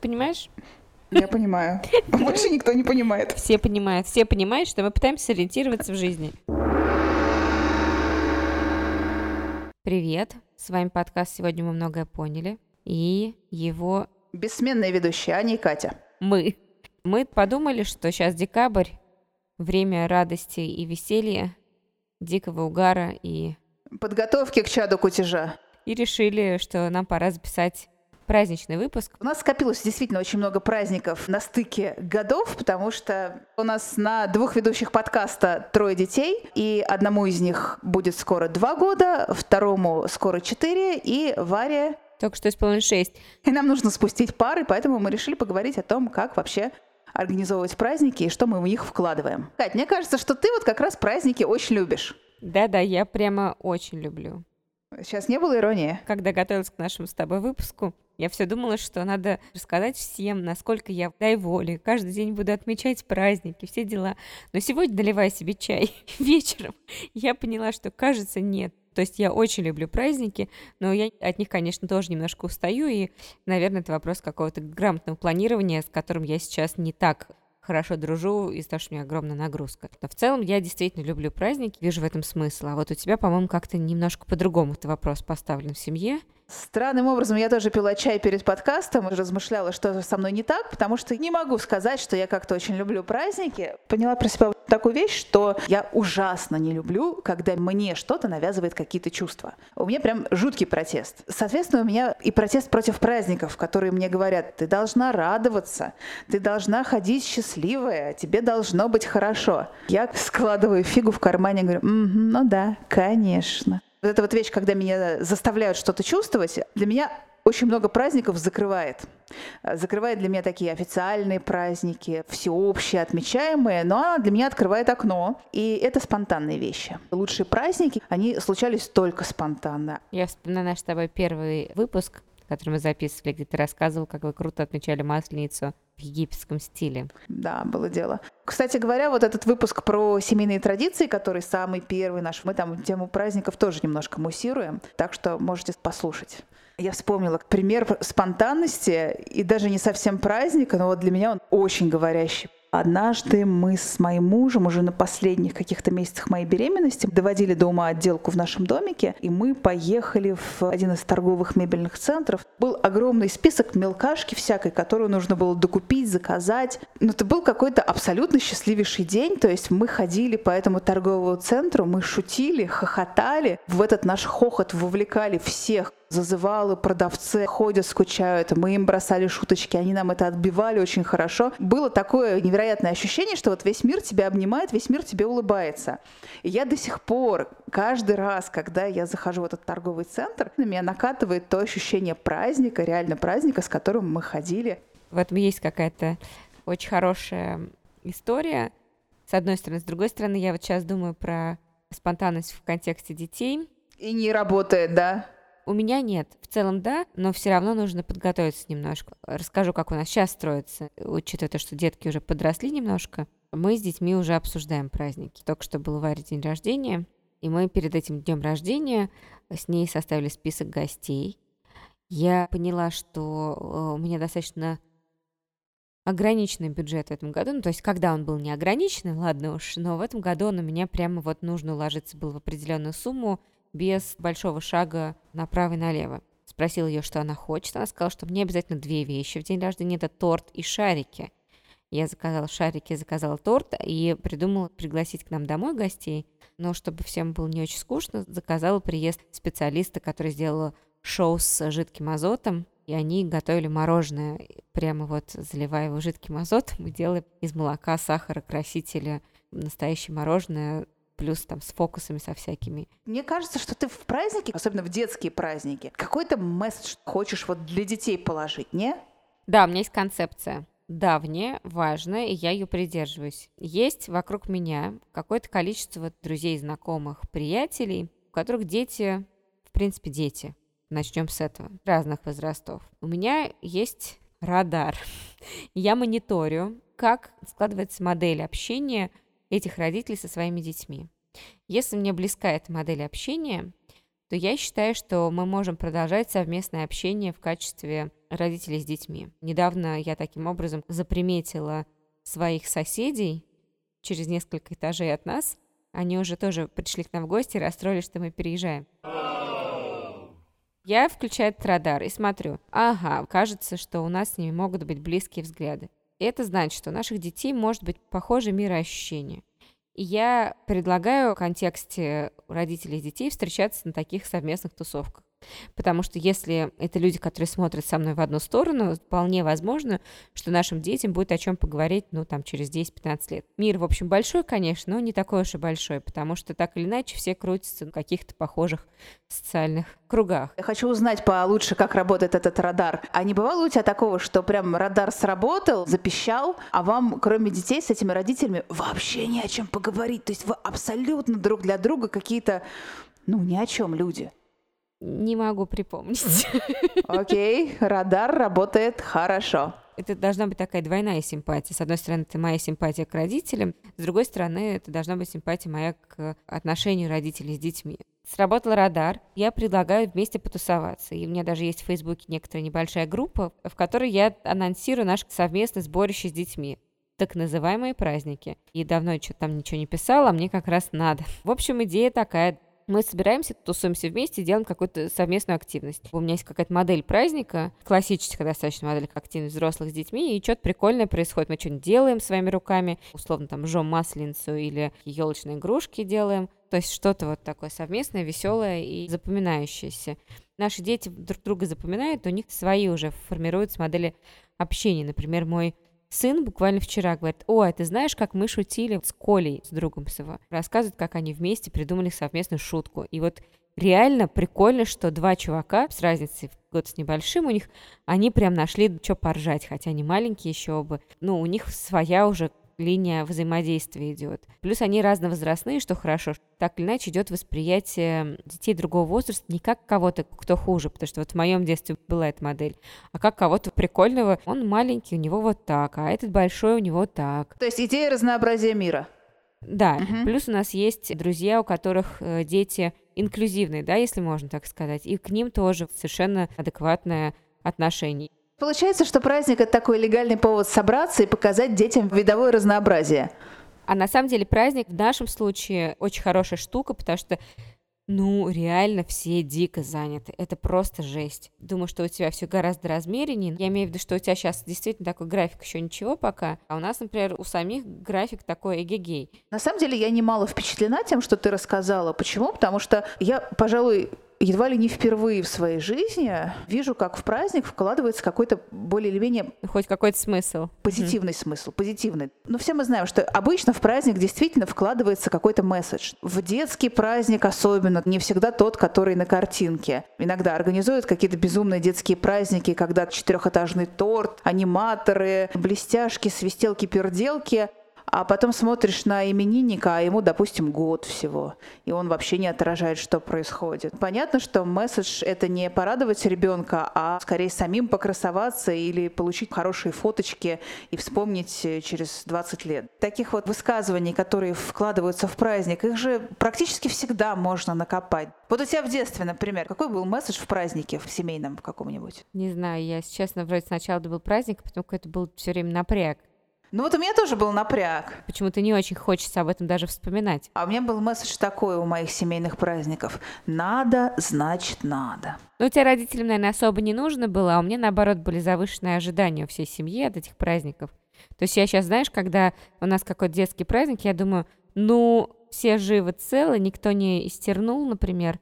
понимаешь? Я понимаю. Больше никто не понимает. Все понимают. Все понимают, что мы пытаемся ориентироваться в жизни. Привет. С вами подкаст «Сегодня мы многое поняли». И его... Бессменные ведущие Аня и Катя. Мы. Мы подумали, что сейчас декабрь, время радости и веселья, дикого угара и... Подготовки к чаду кутежа. И решили, что нам пора записать праздничный выпуск. У нас скопилось действительно очень много праздников на стыке годов, потому что у нас на двух ведущих подкаста трое детей, и одному из них будет скоро два года, второму скоро четыре, и Варе только что исполнилось шесть. И нам нужно спустить пары, поэтому мы решили поговорить о том, как вообще организовывать праздники и что мы в них вкладываем. Кать, мне кажется, что ты вот как раз праздники очень любишь. Да-да, я прямо очень люблю. Сейчас не было иронии? Когда готовилась к нашему с тобой выпуску, я все думала, что надо рассказать всем, насколько я дай воли. Каждый день буду отмечать праздники, все дела. Но сегодня, наливая себе чай вечером, я поняла, что, кажется, нет. То есть я очень люблю праздники, но я от них, конечно, тоже немножко устаю, и, наверное, это вопрос какого-то грамотного планирования, с которым я сейчас не так хорошо дружу из-за того, что у меня огромная нагрузка. Но в целом я действительно люблю праздники, вижу в этом смысл. А вот у тебя, по-моему, как-то немножко по-другому этот вопрос поставлен в семье. Странным образом я тоже пила чай перед подкастом и размышляла, что со мной не так, потому что не могу сказать, что я как-то очень люблю праздники. Поняла про себя такую вещь, что я ужасно не люблю, когда мне что-то навязывает какие-то чувства. У меня прям жуткий протест. Соответственно, у меня и протест против праздников, которые мне говорят, ты должна радоваться, ты должна ходить счастливая, тебе должно быть хорошо. Я складываю фигу в кармане и говорю, угу, ну да, конечно. Эта вот вещь, когда меня заставляют что-то чувствовать, для меня очень много праздников закрывает. Закрывает для меня такие официальные праздники, всеобщие, отмечаемые, но она для меня открывает окно. И это спонтанные вещи. Лучшие праздники, они случались только спонтанно. Я вспоминаю наш с тобой первый выпуск, который мы записывали, где ты рассказывал, как вы круто отмечали Масленицу в египетском стиле. Да, было дело. Кстати говоря, вот этот выпуск про семейные традиции, который самый первый наш, мы там тему праздников тоже немножко муссируем, так что можете послушать. Я вспомнила пример спонтанности и даже не совсем праздника, но вот для меня он очень говорящий. Однажды мы с моим мужем уже на последних каких-то месяцах моей беременности доводили до ума отделку в нашем домике, и мы поехали в один из торговых мебельных центров. Был огромный список мелкашки всякой, которую нужно было докупить, заказать. Но это был какой-то абсолютно счастливейший день, то есть мы ходили по этому торговому центру, мы шутили, хохотали. В этот наш хохот вовлекали всех, зазывалы, продавцы ходят, скучают, мы им бросали шуточки, они нам это отбивали очень хорошо. Было такое невероятное ощущение, что вот весь мир тебя обнимает, весь мир тебе улыбается. И я до сих пор, каждый раз, когда я захожу в этот торговый центр, на меня накатывает то ощущение праздника, реально праздника, с которым мы ходили. В этом есть какая-то очень хорошая история, с одной стороны. С другой стороны, я вот сейчас думаю про спонтанность в контексте детей. И не работает, да? У меня нет. В целом да, но все равно нужно подготовиться немножко. Расскажу, как у нас сейчас строится, учитывая то, что детки уже подросли немножко. Мы с детьми уже обсуждаем праздники. Только что был у Вари день рождения, и мы перед этим днем рождения с ней составили список гостей. Я поняла, что э, у меня достаточно ограниченный бюджет в этом году. Ну, то есть, когда он был не ограниченный, ладно уж, но в этом году он у меня прямо вот нужно уложиться был в определенную сумму, без большого шага направо и налево. Спросил ее, что она хочет. Она сказала, что мне обязательно две вещи в день рождения. Это торт и шарики. Я заказала шарики, заказала торт и придумала пригласить к нам домой гостей. Но чтобы всем было не очень скучно, заказала приезд специалиста, который сделал шоу с жидким азотом. И они готовили мороженое, прямо вот заливая его жидким азотом и делая из молока, сахара, красителя настоящее мороженое плюс там с фокусами со всякими. Мне кажется, что ты в празднике, особенно в детские праздники, какой-то месседж хочешь вот для детей положить, не? Да, у меня есть концепция давняя, важная, и я ее придерживаюсь. Есть вокруг меня какое-то количество друзей, знакомых, приятелей, у которых дети, в принципе, дети. Начнем с этого. Разных возрастов. У меня есть радар. Я мониторю, как складывается модель общения этих родителей со своими детьми. Если мне близка эта модель общения, то я считаю, что мы можем продолжать совместное общение в качестве родителей с детьми. Недавно я таким образом заприметила своих соседей через несколько этажей от нас. Они уже тоже пришли к нам в гости и расстроились, что мы переезжаем. Я включаю этот радар и смотрю. Ага, кажется, что у нас с ними могут быть близкие взгляды. Это значит, что у наших детей может быть похожее мироощущение. И я предлагаю в контексте родителей и детей встречаться на таких совместных тусовках. Потому что если это люди, которые смотрят со мной в одну сторону, вполне возможно, что нашим детям будет о чем поговорить, ну, там, через 10-15 лет. Мир, в общем, большой, конечно, но не такой уж и большой, потому что так или иначе все крутятся в каких-то похожих социальных кругах. Я хочу узнать получше, как работает этот радар. А не бывало у тебя такого, что прям радар сработал, запищал, а вам, кроме детей, с этими родителями вообще не о чем поговорить? То есть вы абсолютно друг для друга какие-то, ну, ни о чем люди. Не могу припомнить. Окей, радар работает хорошо. Это должна быть такая двойная симпатия. С одной стороны, это моя симпатия к родителям, с другой стороны, это должна быть симпатия моя к отношению родителей с детьми. Сработал радар, я предлагаю вместе потусоваться. И у меня даже есть в Фейсбуке некоторая небольшая группа, в которой я анонсирую наш совместное сборище с детьми так называемые праздники. И давно что-то там ничего не писала, а мне как раз надо. В общем, идея такая мы собираемся, тусуемся вместе, делаем какую-то совместную активность. У меня есть какая-то модель праздника, классическая достаточно модель активность взрослых с детьми, и что-то прикольное происходит. Мы что-нибудь делаем своими руками, условно там жжем масленицу или елочные игрушки делаем. То есть что-то вот такое совместное, веселое и запоминающееся. Наши дети друг друга запоминают, у них свои уже формируются модели общения. Например, мой Сын буквально вчера говорит, ой, ты знаешь, как мы шутили с Колей, с другом своего. Рассказывает, как они вместе придумали совместную шутку. И вот реально прикольно, что два чувака с разницей в год с небольшим у них, они прям нашли, что поржать, хотя они маленькие еще бы. Ну, у них своя уже линия взаимодействия идет. Плюс они разновозрастные, что хорошо. Так или иначе идет восприятие детей другого возраста не как кого-то, кто хуже, потому что вот в моем детстве была эта модель, а как кого-то прикольного. Он маленький, у него вот так, а этот большой у него так. То есть идея разнообразия мира. Да, угу. плюс у нас есть друзья, у которых э, дети инклюзивные, да, если можно так сказать, и к ним тоже совершенно адекватное отношение. Получается, что праздник это такой легальный повод собраться и показать детям видовое разнообразие. А на самом деле праздник в нашем случае очень хорошая штука, потому что ну, реально все дико заняты. Это просто жесть. Думаю, что у тебя все гораздо размереннее. Я имею в виду, что у тебя сейчас действительно такой график еще ничего пока. А у нас, например, у самих график такой эгегей. На самом деле я немало впечатлена тем, что ты рассказала. Почему? Потому что я, пожалуй, едва ли не впервые в своей жизни вижу, как в праздник вкладывается какой-то более или менее... Хоть какой-то смысл. Позитивный mm-hmm. смысл, позитивный. Но все мы знаем, что обычно в праздник действительно вкладывается какой-то месседж. В детский праздник особенно не всегда тот, который на картинке. Иногда организуют какие-то безумные детские праздники, когда четырехэтажный торт, аниматоры, блестяшки, свистелки, перделки а потом смотришь на именинника, а ему, допустим, год всего, и он вообще не отражает, что происходит. Понятно, что месседж — это не порадовать ребенка, а скорее самим покрасоваться или получить хорошие фоточки и вспомнить э, через 20 лет. Таких вот высказываний, которые вкладываются в праздник, их же практически всегда можно накопать. Вот у тебя в детстве, например, какой был месседж в празднике, в семейном каком-нибудь? Не знаю, я, честно, вроде сначала был праздник, а потом какой-то был все время напряг. Ну вот у меня тоже был напряг. Почему-то не очень хочется об этом даже вспоминать. А у меня был месседж такой у моих семейных праздников. Надо, значит надо. Ну, у тебя родителям, наверное, особо не нужно было, а у меня, наоборот, были завышенные ожидания у всей семьи от этих праздников. То есть я сейчас, знаешь, когда у нас какой-то детский праздник, я думаю, ну, все живы целы, никто не истернул, например.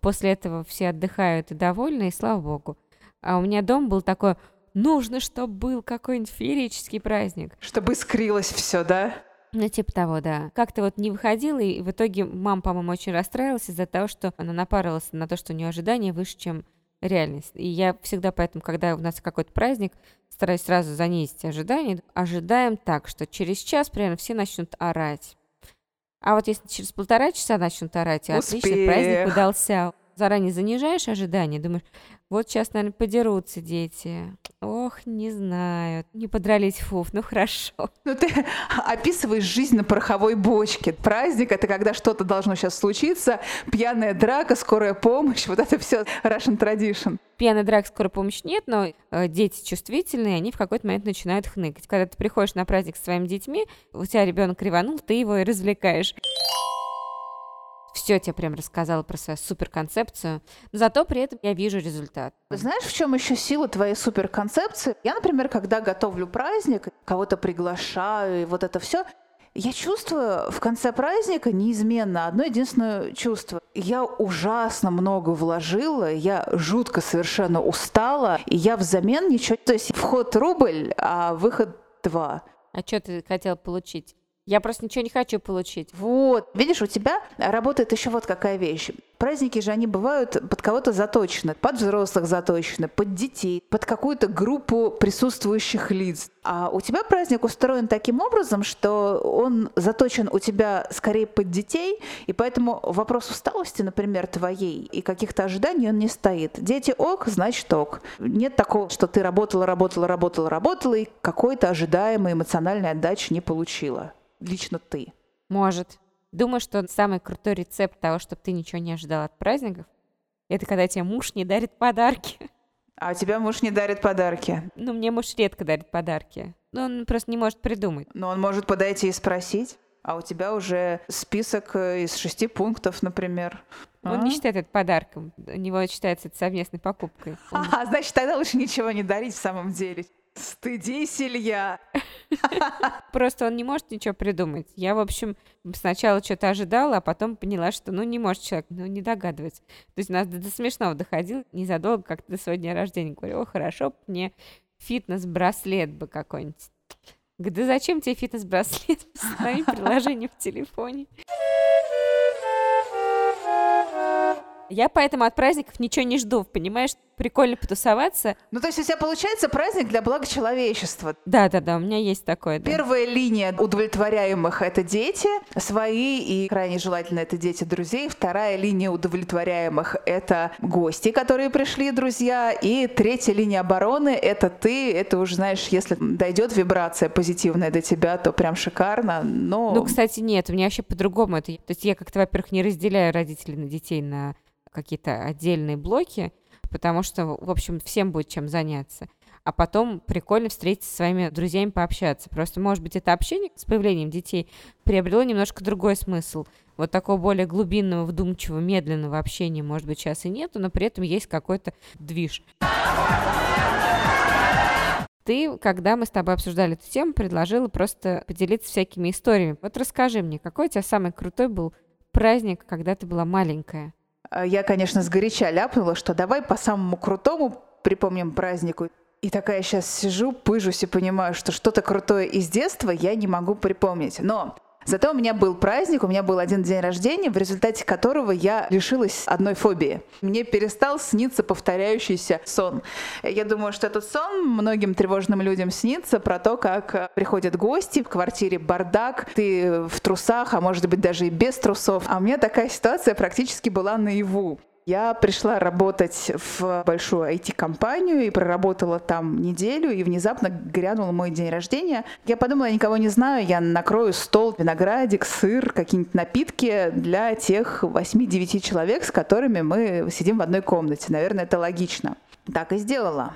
После этого все отдыхают и довольны, и слава богу. А у меня дом был такой, Нужно, чтобы был какой-нибудь феерический праздник. Чтобы искрилось все, да? Ну, типа того, да. Как-то вот не выходила, и в итоге мама, по-моему, очень расстраивалась из-за того, что она напарилась на то, что у нее ожидания выше, чем реальность. И я всегда поэтому, когда у нас какой-то праздник, стараюсь сразу занизить ожидания. Ожидаем так, что через час примерно все начнут орать. А вот если через полтора часа начнут орать, и отлично, праздник удался. заранее занижаешь ожидания, думаешь, вот сейчас, наверное, подерутся дети. Ох, не знаю. Не подрались, фуф, ну хорошо. Ну ты описываешь жизнь на пороховой бочке. Праздник — это когда что-то должно сейчас случиться, пьяная драка, скорая помощь, вот это все Russian tradition. Пьяная драка, скорая помощь нет, но э, дети чувствительные, они в какой-то момент начинают хныкать. Когда ты приходишь на праздник с своими детьми, у тебя ребенок криванул, ты его и развлекаешь все тебе прям рассказала про свою суперконцепцию, но зато при этом я вижу результат. Знаешь, в чем еще сила твоей суперконцепции? Я, например, когда готовлю праздник, кого-то приглашаю, и вот это все, я чувствую в конце праздника неизменно одно единственное чувство. Я ужасно много вложила, я жутко совершенно устала, и я взамен ничего... То есть вход рубль, а выход два. А что ты хотел получить? Я просто ничего не хочу получить. Вот. Видишь, у тебя работает еще вот какая вещь. Праздники же, они бывают под кого-то заточены, под взрослых заточены, под детей, под какую-то группу присутствующих лиц. А у тебя праздник устроен таким образом, что он заточен у тебя скорее под детей, и поэтому вопрос усталости, например, твоей и каких-то ожиданий он не стоит. Дети ок, значит ок. Нет такого, что ты работала, работала, работала, работала, и какой-то ожидаемой эмоциональной отдачи не получила лично ты? Может. Думаю, что самый крутой рецепт того, чтобы ты ничего не ожидал от праздников, это когда тебе муж не дарит подарки. А у тебя муж не дарит подарки? Ну, мне муж редко дарит подарки. Ну, он просто не может придумать. Но он может подойти и спросить. А у тебя уже список э, из шести пунктов, например. Он а? не считает это подарком. У него считается это совместной покупкой. А, значит, тогда лучше ничего не дарить в самом деле. Стыдись, Илья. Просто он не может ничего придумать. Я, в общем, сначала что-то ожидала, а потом поняла, что, ну, не может человек, ну, не догадывается. То есть у нас до, смешного доходил незадолго, как до своего дня рождения. Говорю, о, хорошо, мне фитнес-браслет бы какой-нибудь. Да зачем тебе фитнес-браслет с моим приложением в телефоне? Я поэтому от праздников ничего не жду, понимаешь? Прикольно потусоваться. Ну, то есть у тебя получается праздник для блага человечества. Да-да-да, у меня есть такое. Да. Первая линия удовлетворяемых — это дети свои, и крайне желательно это дети друзей. Вторая линия удовлетворяемых — это гости, которые пришли, друзья. И третья линия обороны — это ты. Это уже, знаешь, если дойдет вибрация позитивная до тебя, то прям шикарно, но... Ну, кстати, нет, у меня вообще по-другому. Это, то есть я как-то, во-первых, не разделяю родителей на детей на какие-то отдельные блоки, потому что, в общем, всем будет чем заняться. А потом прикольно встретиться со своими друзьями, пообщаться. Просто, может быть, это общение с появлением детей приобрело немножко другой смысл. Вот такого более глубинного, вдумчивого, медленного общения, может быть, сейчас и нету, но при этом есть какой-то движ. Ты, когда мы с тобой обсуждали эту тему, предложила просто поделиться всякими историями. Вот расскажи мне, какой у тебя самый крутой был праздник, когда ты была маленькая? Э, я, конечно, сгоряча ляпнула, что давай по самому крутому припомним празднику. И такая сейчас сижу, пыжусь и понимаю, что что-то крутое из детства я не могу припомнить. Но Зато у меня был праздник, у меня был один день рождения, в результате которого я лишилась одной фобии. Мне перестал сниться повторяющийся сон. Я думаю, что этот сон многим тревожным людям снится про то, как приходят гости, в квартире бардак, ты в трусах, а может быть даже и без трусов. А у меня такая ситуация практически была наяву. Я пришла работать в большую IT-компанию и проработала там неделю, и внезапно грянул мой день рождения. Я подумала, я никого не знаю, я накрою стол, виноградик, сыр, какие-нибудь напитки для тех 8-9 человек, с которыми мы сидим в одной комнате. Наверное, это логично. Так и сделала.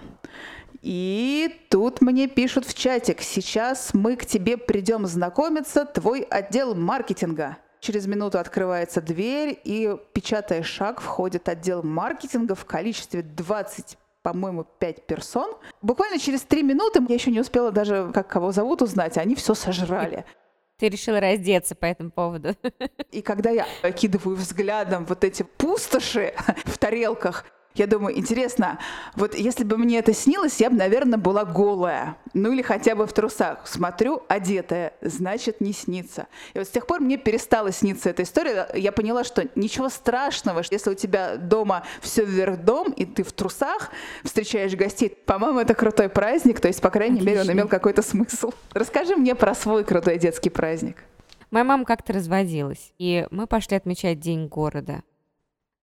И тут мне пишут в чатик, сейчас мы к тебе придем знакомиться, твой отдел маркетинга. Через минуту открывается дверь, и, печатая шаг, входит отдел маркетинга в количестве 20 по-моему, 5 персон. Буквально через 3 минуты я еще не успела даже, как кого зовут, узнать. Они все сожрали. Ты решила раздеться по этому поводу. И когда я окидываю взглядом вот эти пустоши в тарелках, я думаю, интересно, вот если бы мне это снилось, я бы, наверное, была голая. Ну или хотя бы в трусах. Смотрю, одетая, значит, не снится. И вот с тех пор мне перестала сниться эта история. Я поняла, что ничего страшного, если у тебя дома все вверх дом, и ты в трусах встречаешь гостей. По-моему, это крутой праздник, то есть, по крайней Отлично. мере, он имел какой-то смысл. Расскажи мне про свой крутой детский праздник. Моя мама как-то разводилась, и мы пошли отмечать День города.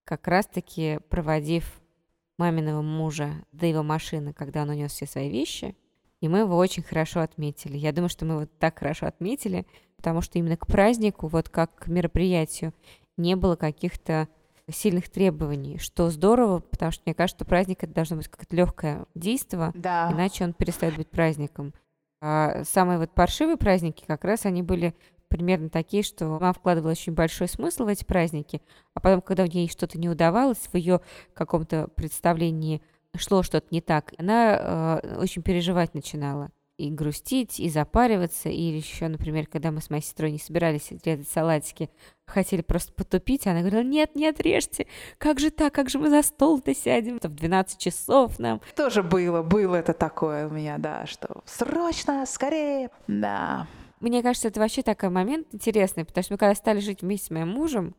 как раз-таки проводив маминого мужа до его машины, когда он унес все свои вещи, и мы его очень хорошо отметили. Я думаю, что мы его так хорошо отметили, потому что именно к празднику, вот как к мероприятию, не было каких-то сильных требований, что здорово, потому что мне кажется, что праздник это должно быть какое-то легкое действие, Да. иначе он перестает быть праздником. А самые вот паршивые праздники как раз они были примерно такие, что мама вкладывала очень большой смысл в эти праздники, а потом, когда у ней что-то не удавалось, в ее каком-то представлении шло что-то не так, она э, очень переживать начинала. И грустить, и запариваться, и еще, например, когда мы с моей сестрой не собирались резать салатики, хотели просто потупить, она говорила, нет, нет, режьте, как же так, как же мы за стол-то сядем, в 12 часов нам. Тоже было, было это такое у меня, да, что срочно, скорее, да. Мне кажется, это вообще такой момент интересный, потому что мы когда стали жить вместе с моим мужем,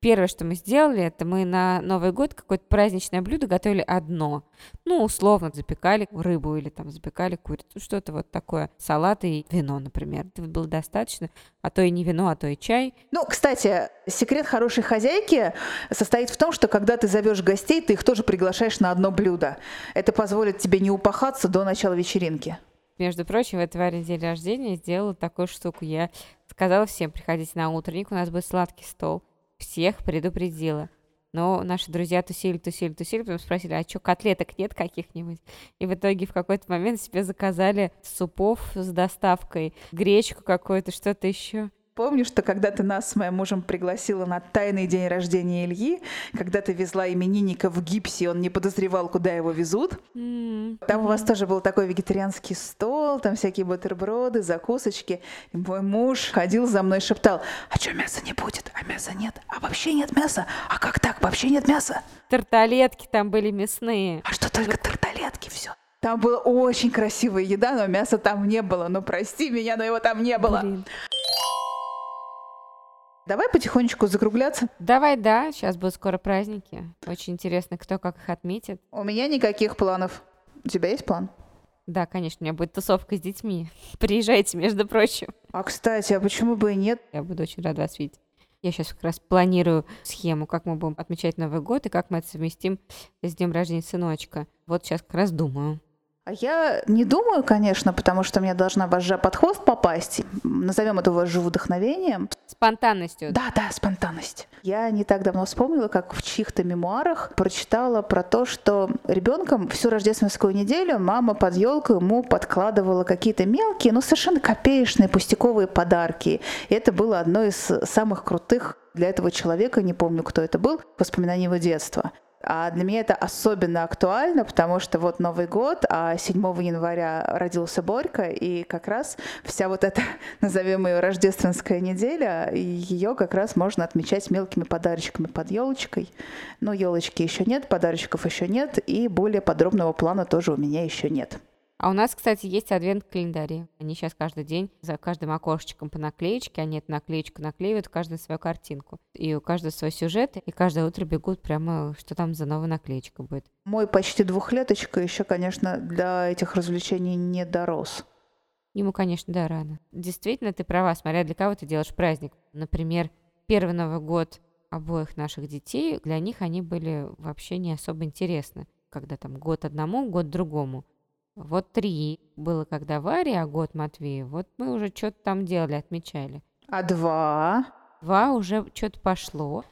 Первое, что мы сделали, это мы на Новый год какое-то праздничное блюдо готовили одно. Ну, условно, запекали рыбу или там запекали курицу, что-то вот такое. Салат и вино, например. Это было достаточно. А то и не вино, а то и чай. Ну, кстати, секрет хорошей хозяйки состоит в том, что когда ты зовешь гостей, ты их тоже приглашаешь на одно блюдо. Это позволит тебе не упахаться до начала вечеринки. Между прочим, в этот день рождения сделала такую штуку. Я сказала всем, приходите на утренник, у нас будет сладкий стол всех предупредила. Но наши друзья тусили, тусили, тусили, потом спросили, а что, котлеток нет каких-нибудь? И в итоге в какой-то момент себе заказали супов с доставкой, гречку какую-то, что-то еще. Помню, что когда ты нас с моим мужем пригласила на тайный день рождения Ильи, когда ты везла именинника в гипсе, он не подозревал, куда его везут. Mm-hmm. Там у вас тоже был такой вегетарианский стол, там всякие бутерброды, закусочки. И мой муж ходил за мной и шептал, а что, мяса не будет? А мяса нет? А вообще нет мяса? А как так? Вообще нет мяса? Тарталетки там были мясные. А что только тарталетки все? Там была очень красивая еда, но мяса там не было. Ну, прости меня, но его там не было. Блин. Давай потихонечку закругляться. Давай, да. Сейчас будут скоро праздники. Очень интересно, кто как их отметит. У меня никаких планов. У тебя есть план? Да, конечно, у меня будет тусовка с детьми. Приезжайте, между прочим. А, кстати, а почему бы и нет? Я буду очень рада вас видеть. Я сейчас как раз планирую схему, как мы будем отмечать Новый год и как мы это совместим с днем рождения сыночка. Вот сейчас как раз думаю. А я не думаю, конечно, потому что мне должна вожжа под хвост попасть. Назовем это вожжу вдохновением. Спонтанностью. Да, да, спонтанность. Я не так давно вспомнила, как в чьих-то мемуарах прочитала про то, что ребенком всю рождественскую неделю мама под елку ему подкладывала какие-то мелкие, но совершенно копеечные пустяковые подарки. И это было одно из самых крутых для этого человека, не помню, кто это был, воспоминаний его детства. А для меня это особенно актуально, потому что вот Новый год, а 7 января родился Борька, и как раз вся вот эта, назовем ее, рождественская неделя, ее как раз можно отмечать мелкими подарочками под елочкой. Но елочки еще нет, подарочков еще нет, и более подробного плана тоже у меня еще нет. А у нас, кстати, есть адвент-календари. Они сейчас каждый день за каждым окошечком по наклеечке, они эту наклеечку наклеивают, каждую свою картинку. И у каждого свой сюжет, и каждое утро бегут прямо, что там за новая наклеечка будет. Мой почти двухлеточка еще, конечно, для этих развлечений не дорос. Ему, конечно, да, рано. Действительно, ты права, смотря для кого ты делаешь праздник. Например, первый Новый год обоих наших детей, для них они были вообще не особо интересны. Когда там год одному, год другому. Вот три было, когда Варя, а год Матвею. Вот мы уже что-то там делали, отмечали. А два? Два уже что-то пошло.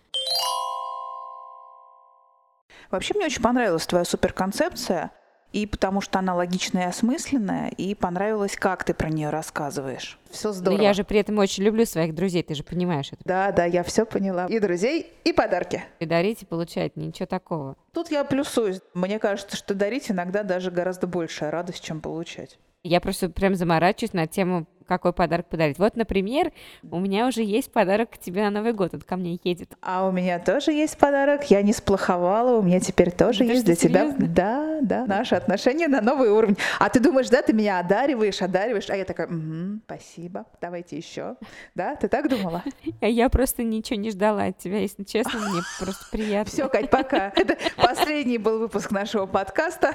Вообще мне очень понравилась твоя суперконцепция, и потому что она логичная и осмысленная, и понравилось, как ты про нее рассказываешь. Все здорово. Но я же при этом очень люблю своих друзей, ты же понимаешь это. Да, да, я все поняла. И друзей, и подарки. И дарить, и получать, ничего такого. Тут я плюсуюсь. Мне кажется, что дарить иногда даже гораздо большая радость, чем получать. Я просто прям заморачиваюсь на тему какой подарок подарить. Вот, например, у меня уже есть подарок к тебе на Новый год, он ко мне едет. А у меня тоже есть подарок, я не сплоховала, у меня теперь тоже Это есть для серьезно? тебя. Да, да, наши отношения на новый уровень. А ты думаешь, да, ты меня одариваешь, одариваешь, а я такая, угу, спасибо, давайте еще. Да, ты так думала? А я просто ничего не ждала от тебя, если честно, мне просто приятно. Все, Кать, пока. Это последний был выпуск нашего подкаста.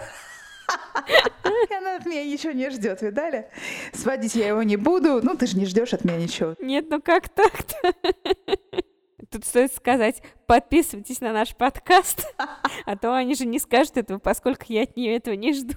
Она от меня ничего не ждет, видали? Сводить я его не буду. Ну, ты же не ждешь от меня ничего. Нет, ну как так-то? Тут стоит сказать, подписывайтесь на наш подкаст, а то они же не скажут этого, поскольку я от нее этого не жду.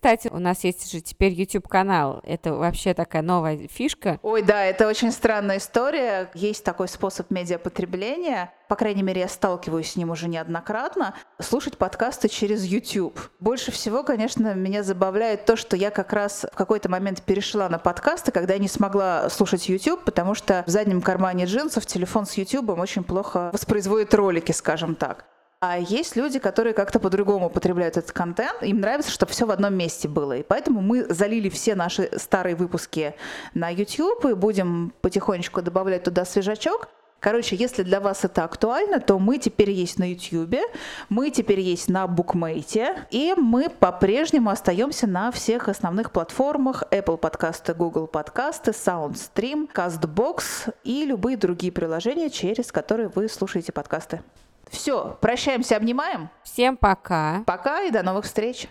Кстати, у нас есть же теперь YouTube-канал. Это вообще такая новая фишка. Ой, да, это очень странная история. Есть такой способ медиапотребления. По крайней мере, я сталкиваюсь с ним уже неоднократно. Слушать подкасты через YouTube. Больше всего, конечно, меня забавляет то, что я как раз в какой-то момент перешла на подкасты, когда я не смогла слушать YouTube, потому что в заднем кармане джинсов телефон с YouTube очень плохо воспроизводит ролики, скажем так. А есть люди, которые как-то по-другому употребляют этот контент. Им нравится, чтобы все в одном месте было. И поэтому мы залили все наши старые выпуски на YouTube и будем потихонечку добавлять туда свежачок. Короче, если для вас это актуально, то мы теперь есть на YouTube, мы теперь есть на Букмейте, и мы по-прежнему остаемся на всех основных платформах Apple подкасты, Google подкасты, SoundStream, CastBox и любые другие приложения, через которые вы слушаете подкасты. Все, прощаемся, обнимаем. Всем пока. Пока и до новых встреч.